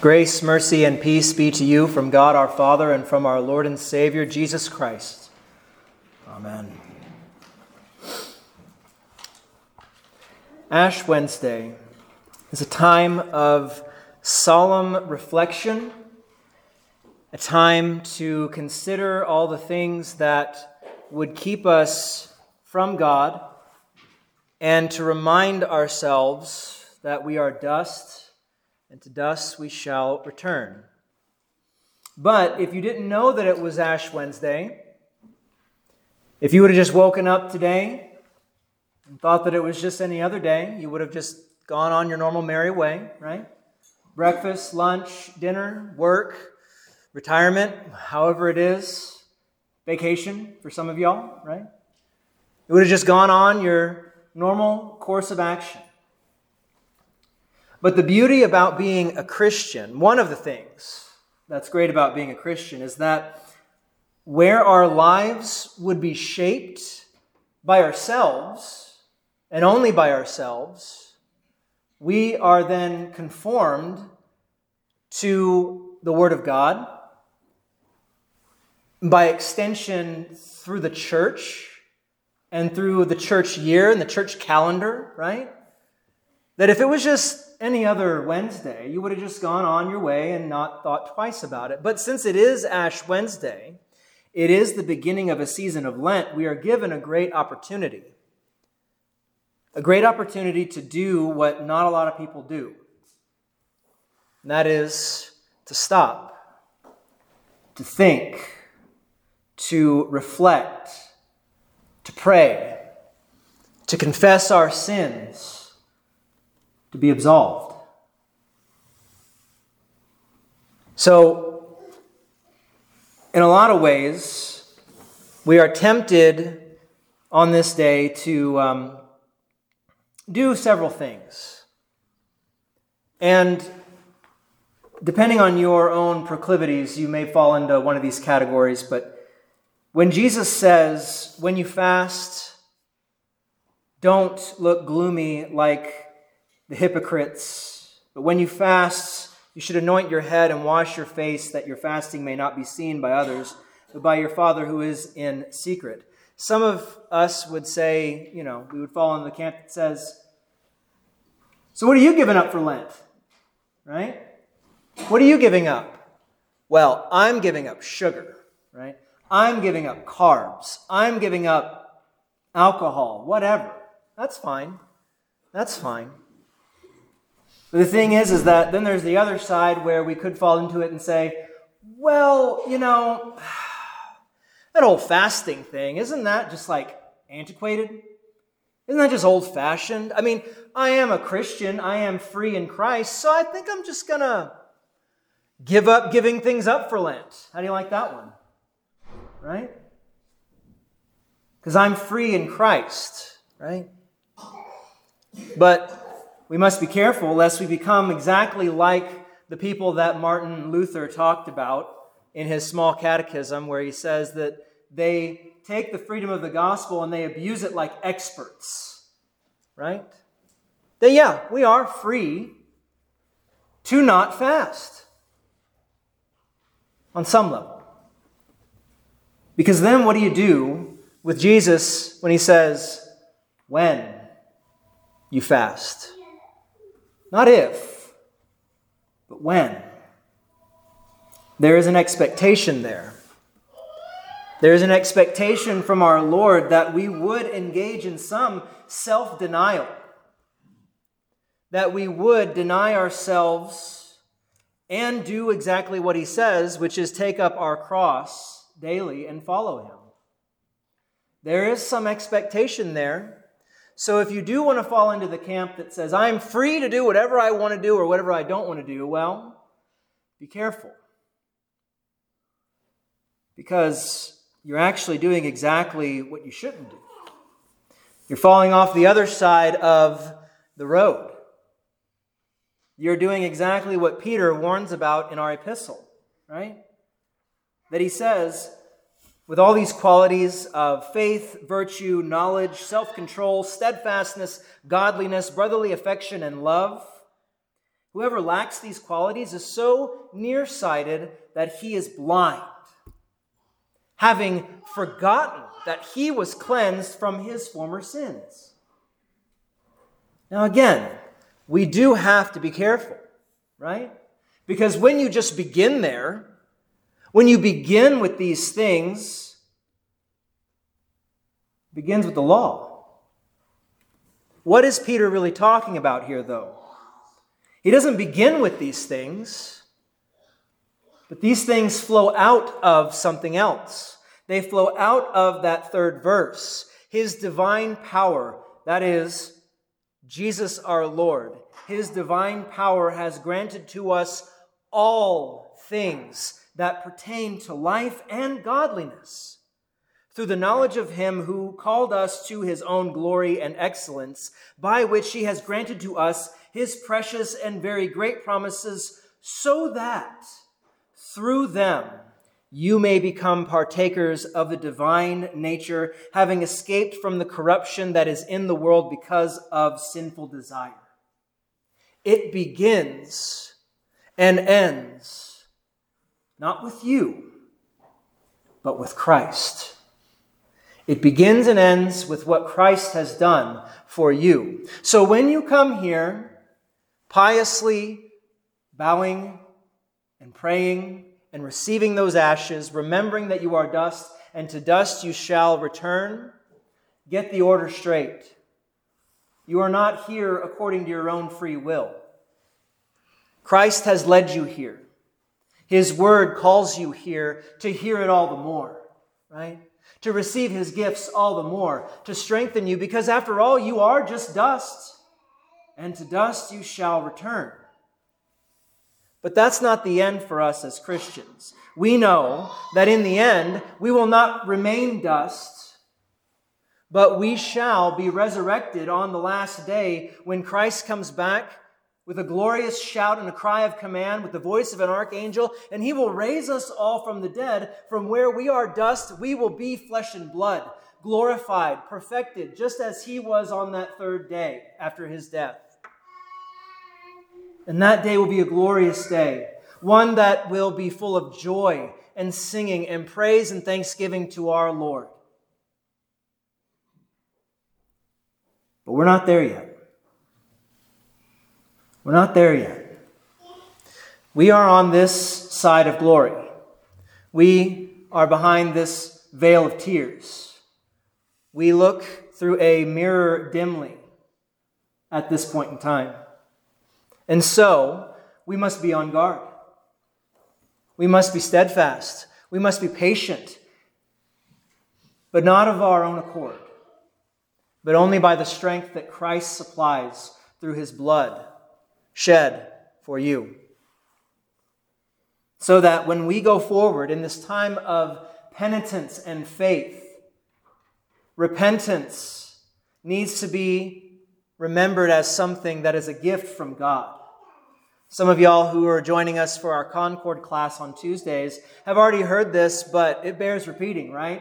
Grace, mercy, and peace be to you from God our Father and from our Lord and Savior, Jesus Christ. Amen. Ash Wednesday is a time of solemn reflection, a time to consider all the things that would keep us from God, and to remind ourselves that we are dust and to dust we shall return. But if you didn't know that it was Ash Wednesday, if you would have just woken up today and thought that it was just any other day, you would have just gone on your normal merry way, right? Breakfast, lunch, dinner, work, retirement, however it is, vacation for some of y'all, right? You would have just gone on your normal course of action. But the beauty about being a Christian, one of the things that's great about being a Christian, is that where our lives would be shaped by ourselves and only by ourselves, we are then conformed to the Word of God. By extension, through the church and through the church year and the church calendar, right? That if it was just any other Wednesday, you would have just gone on your way and not thought twice about it. But since it is Ash Wednesday, it is the beginning of a season of Lent, we are given a great opportunity. A great opportunity to do what not a lot of people do. And that is to stop, to think, to reflect, to pray, to confess our sins to be absolved. So, in a lot of ways, we are tempted on this day to um, do several things. And depending on your own proclivities, you may fall into one of these categories. But when Jesus says, when you fast, don't look gloomy like the hypocrites. But when you fast, you should anoint your head and wash your face, that your fasting may not be seen by others, but by your Father who is in secret. Some of us would say, you know, we would fall in the camp that says, So what are you giving up for Lent? Right? What are you giving up? Well, I'm giving up sugar, right? I'm giving up carbs. I'm giving up alcohol, whatever. That's fine. That's fine. But the thing is, is that then there's the other side where we could fall into it and say, well, you know, that whole fasting thing, isn't that just like antiquated? Isn't that just old fashioned? I mean, I am a Christian, I am free in Christ, so I think I'm just gonna give up giving things up for Lent. How do you like that one? Right? Because I'm free in Christ, right? But we must be careful lest we become exactly like the people that Martin Luther talked about in his small catechism, where he says that they take the freedom of the gospel and they abuse it like experts. Right? Then, yeah, we are free to not fast on some level. Because then what do you do with Jesus when he says, when you fast? Not if, but when. There is an expectation there. There is an expectation from our Lord that we would engage in some self denial, that we would deny ourselves and do exactly what He says, which is take up our cross daily and follow Him. There is some expectation there. So if you do want to fall into the camp that says, I'm free to do whatever I want to do or whatever I don't want to do, well, be careful. Because you're actually doing exactly what you shouldn't do. You're falling off the other side of the road. You're doing exactly what Peter warns about in our epistle, right? That he says, with all these qualities of faith, virtue, knowledge, self control, steadfastness, godliness, brotherly affection, and love, Whoever lacks these qualities is so nearsighted that he is blind, having forgotten that he was cleansed from his former sins. Now, again, we do have to be careful, right? Because when you just begin there, when you begin with these things, begins with the law. What is Peter really talking about here, though? He doesn't begin with these things, but these things flow out of something else. They flow out of that third verse. His divine power, that is, Jesus our Lord, his divine power has granted to us all things that pertain to life and godliness through the knowledge of him who called us to his own glory and excellence, by which he has granted to us his precious and very great promises, so that through them you may become partakers of the divine nature, having escaped from the corruption that is in the world because of sinful desire. It begins and ends not with you, but with Christ. It begins and ends with what Christ has done for you. So when you come here, piously bowing and praying and receiving those ashes, remembering that you are dust and to dust you shall return, get the order straight. You are not here according to your own free will. Christ has led you here. His word calls you here to hear it all the more, right? To receive his gifts all the more, to strengthen you, because after all, you are just dust and to dust you shall return. But that's not the end for us as Christians. We know that in the end, we will not remain dust, but we shall be resurrected on the last day when Christ comes back with a glorious shout and a cry of command with the voice of an archangel, and he will raise us all from the dead. From where we are dust, we will be flesh and blood, glorified, perfected, just as he was on that third day after his death. And that day will be a glorious day, one that will be full of joy and singing and praise and thanksgiving to our Lord. But we're not there yet. We're not there yet. We are on this side of glory. We are behind this veil of tears. We look through a mirror dimly at this point in time. And so, we must be on guard. We must be steadfast. We must be patient, but not of our own accord, but only by the strength that Christ supplies through his blood shed for you. So that when we go forward in this time of penitence and faith, repentance needs to be remembered as something that is a gift from God. Some of y'all who are joining us for our Concord class on Tuesdays have already heard this, but it bears repeating, right?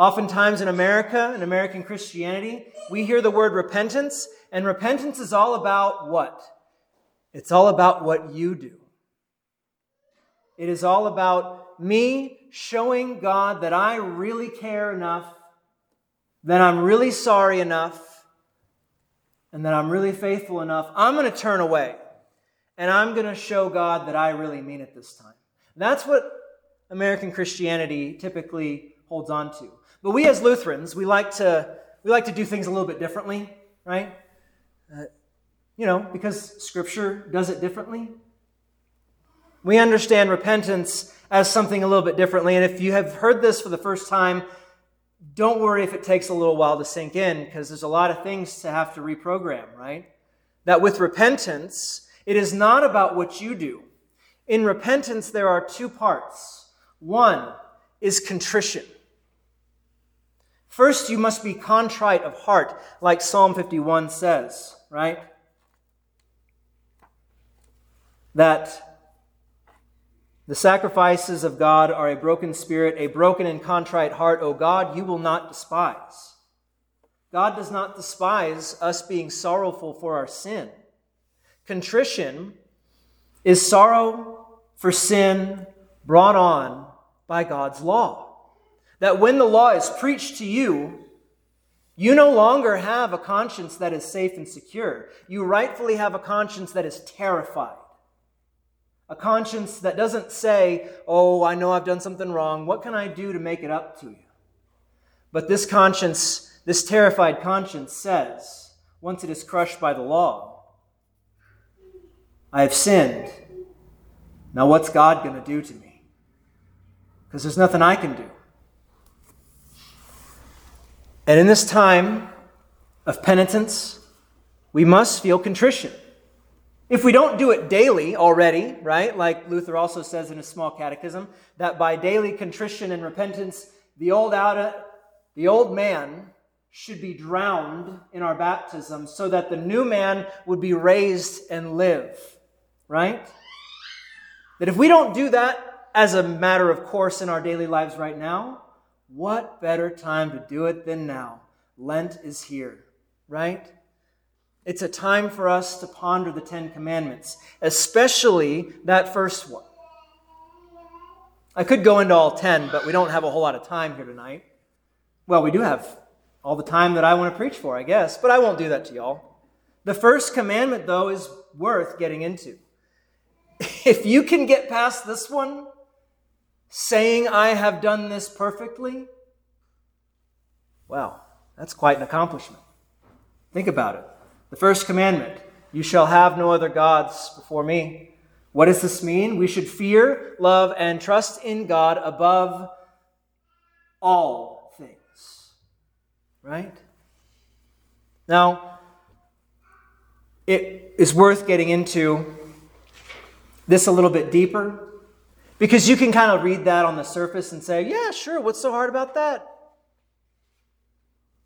Oftentimes in America, in American Christianity, we hear the word repentance, and repentance is all about what? It's all about what you do. It is all about me showing God that I really care enough, that I'm really sorry enough, and that I'm really faithful enough. I'm going to turn away and I'm going to show God that I really mean it this time. That's what American Christianity typically holds on to. But we as Lutherans, we like to we like to do things a little bit differently, right? Uh, you know, because Scripture does it differently. We understand repentance as something a little bit differently. And if you have heard this for the first time, don't worry if it takes a little while to sink in, because there's a lot of things to have to reprogram, right? That with repentance, it is not about what you do. In repentance, there are two parts. One is contrition. First, you must be contrite of heart, like Psalm 51 says, right? That the sacrifices of God are a broken spirit, a broken and contrite heart, O God, you will not despise. God does not despise us being sorrowful for our sin. contrition is sorrow for sin brought on by God's law. That when the law is preached to you, you no longer have a conscience that is safe and secure. You rightfully have a conscience that is terrified. A conscience that doesn't say, Oh, I know I've done something wrong. What can I do to make it up to you? But this conscience, this terrified conscience says, once it is crushed by the law, I have sinned. Now, what's God going to do to me? Because there's nothing I can do. And in this time of penitence, we must feel contrition. If we don't do it daily already, right, like Luther also says in his small catechism, that by daily contrition and repentance, the old, out, the old man should be drowned in our baptism so that the new man would be raised and live, right? That if we don't do that as a matter of course in our daily lives right now, what better time to do it than now? Lent is here, right? It's a time for us to ponder the Ten Commandments, especially that first one. I could go into all ten, but we don't have a whole lot of time here tonight. Well, we do have all the time that I want to preach for, I guess, but I won't do that to y'all. The first commandment, though, is worth getting into. If you can get past this one, saying, I have done this perfectly, well, that's quite an accomplishment. Think about it. The first commandment you shall have no other gods before me. What does this mean? We should fear, love, and trust in God above all things. Right? Now, it is worth getting into this a little bit deeper because you can kind of read that on the surface and say, yeah, sure, what's so hard about that?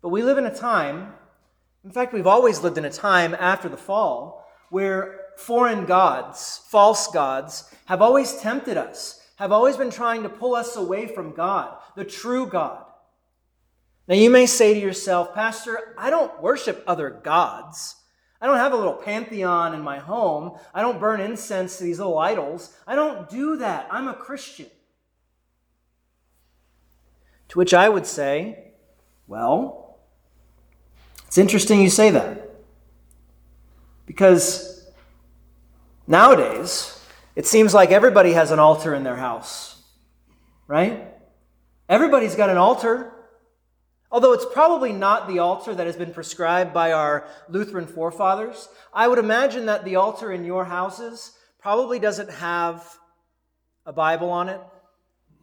But we live in a time, in fact, we've always lived in a time after the fall, where foreign gods, false gods, have always tempted us, have always been trying to pull us away from God, the true God. Now, you may say to yourself, Pastor, I don't worship other gods. I don't have a little pantheon in my home. I don't burn incense to these little idols. I don't do that. I'm a Christian. To which I would say, well, it's interesting you say that. Because nowadays, it seems like everybody has an altar in their house, right? Everybody's got an altar. Although it's probably not the altar that has been prescribed by our Lutheran forefathers, I would imagine that the altar in your houses probably doesn't have a Bible on it,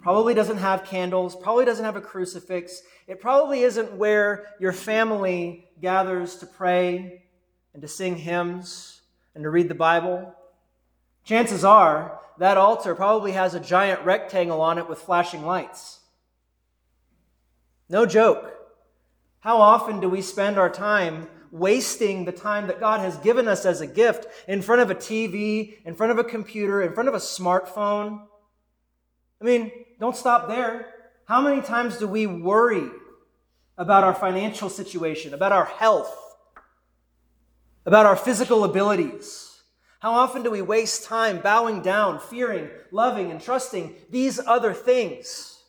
probably doesn't have candles, probably doesn't have a crucifix. It probably isn't where your family gathers to pray and to sing hymns and to read the Bible. Chances are that altar probably has a giant rectangle on it with flashing lights. No joke. How often do we spend our time wasting the time that God has given us as a gift in front of a TV, in front of a computer, in front of a smartphone? I mean, don't stop there. How many times do we worry about our financial situation, about our health, about our physical abilities? How often do we waste time bowing down, fearing, loving, and trusting these other things,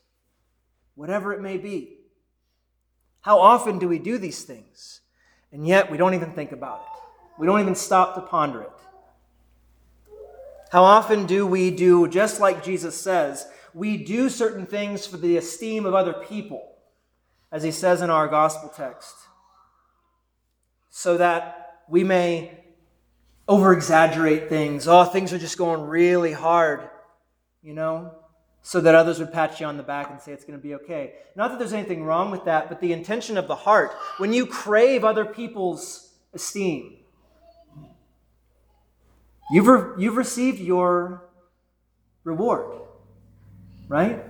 whatever it may be? How often do we do these things? And yet we don't even think about it. We don't even stop to ponder it. How often do we do, just like Jesus says, we do certain things for the esteem of other people, as he says in our gospel text, so that we may over exaggerate things. Oh, things are just going really hard, you know? So that others would pat you on the back and say it's going to be okay. Not that there's anything wrong with that, but the intention of the heart, when you crave other people's esteem, you've, re- you've received your reward, right?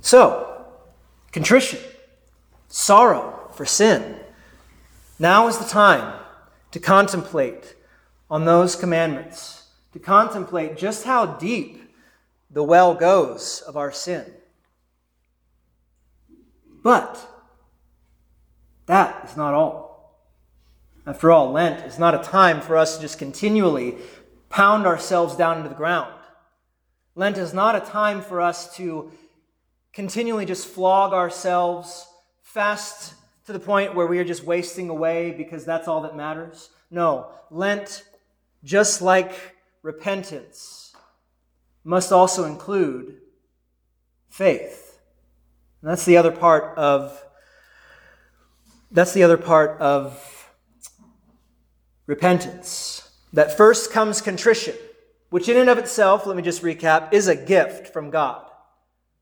So, contrition, sorrow for sin. Now is the time to contemplate on those commandments to contemplate just how deep the well goes of our sin. But that is not all. After all, Lent is not a time for us to just continually pound ourselves down into the ground. Lent is not a time for us to continually just flog ourselves, fast to the point where we are just wasting away because that's all that matters. No, Lent, just like repentance, must also include faith. And that's the other part of that's the other part of repentance. That first comes contrition, which in and of itself, let me just recap, is a gift from God.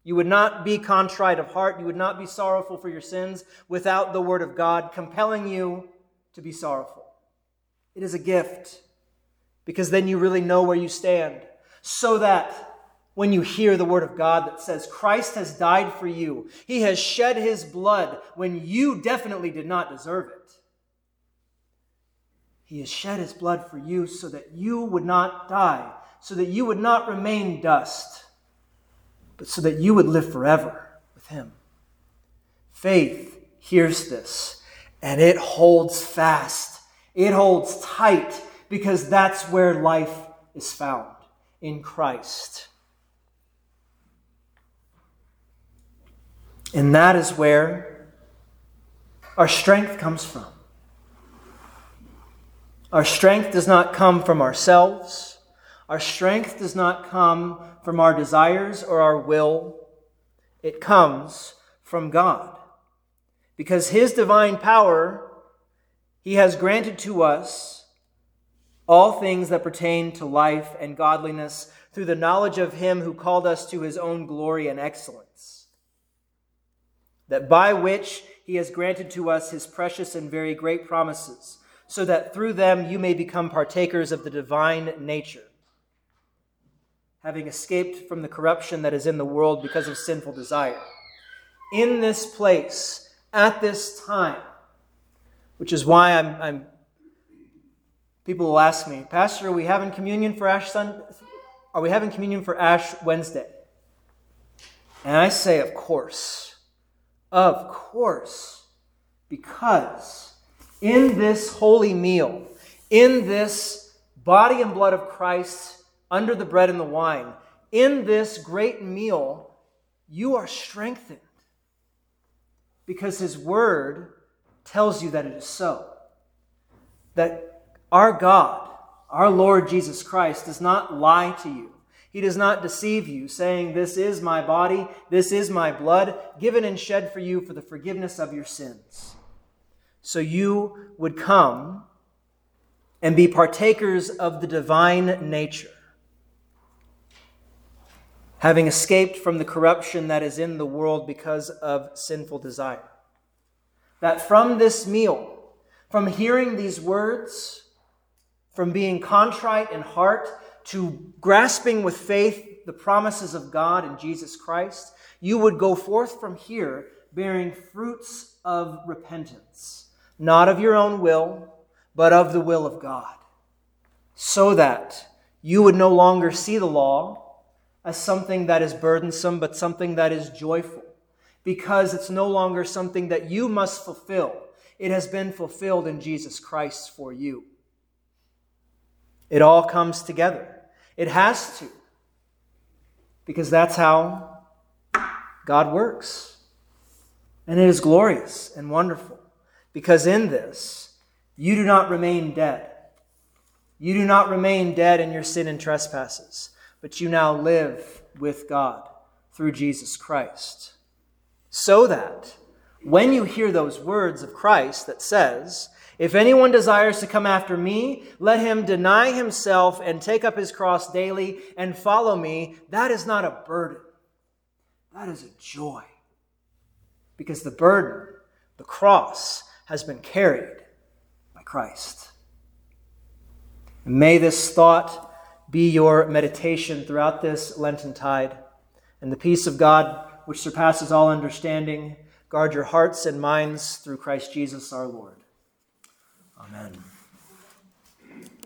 You would not be contrite of heart, you would not be sorrowful for your sins without the word of God compelling you to be sorrowful. It is a gift because then you really know where you stand. So that when you hear the word of God that says Christ has died for you, he has shed his blood when you definitely did not deserve it. He has shed his blood for you so that you would not die, so that you would not remain dust, but so that you would live forever with him. Faith hears this and it holds fast. It holds tight because that's where life is found in Christ. And that is where our strength comes from. Our strength does not come from ourselves. Our strength does not come from our desires or our will. It comes from God. Because His divine power, He has granted to us all things that pertain to life and godliness through the knowledge of Him who called us to His own glory and excellence. That by which He has granted to us His precious and very great promises so that through them you may become partakers of the divine nature, having escaped from the corruption that is in the world because of sinful desire. In this place, at this time, which is why I'm, I'm people will ask me, Pastor, are we having communion for Ash Sunday? Are we having communion for Ash Wednesday? And I say, of course. Of course. Because in this holy meal, in this body and blood of Christ under the bread and the wine, in this great meal, you are strengthened because his word tells you that it is so. That our God, our Lord Jesus Christ, does not lie to you. He does not deceive you, saying, This is my body, this is my blood, given and shed for you for the forgiveness of your sins so you would come and be partakers of the divine nature, having escaped from the corruption that is in the world because of sinful desire. That from this meal, from hearing these words, from being contrite in heart to grasping with faith the promises of God in Jesus Christ, you would go forth from here bearing fruits of repentance not of your own will, but of the will of God, so that you would no longer see the law as something that is burdensome, but something that is joyful, because it's no longer something that you must fulfill. It has been fulfilled in Jesus Christ for you. It all comes together. It has to, because that's how God works. And it is glorious and wonderful. Because in this, you do not remain dead. You do not remain dead in your sin and trespasses, but you now live with God through Jesus Christ. So that when you hear those words of Christ that says, if anyone desires to come after me, let him deny himself and take up his cross daily and follow me. That is not a burden. That is a joy. Because the burden, the cross, has been carried by Christ. And may this thought be your meditation throughout this Lenten tide, and the peace of God, which surpasses all understanding, guard your hearts and minds through Christ Jesus our Lord. Amen.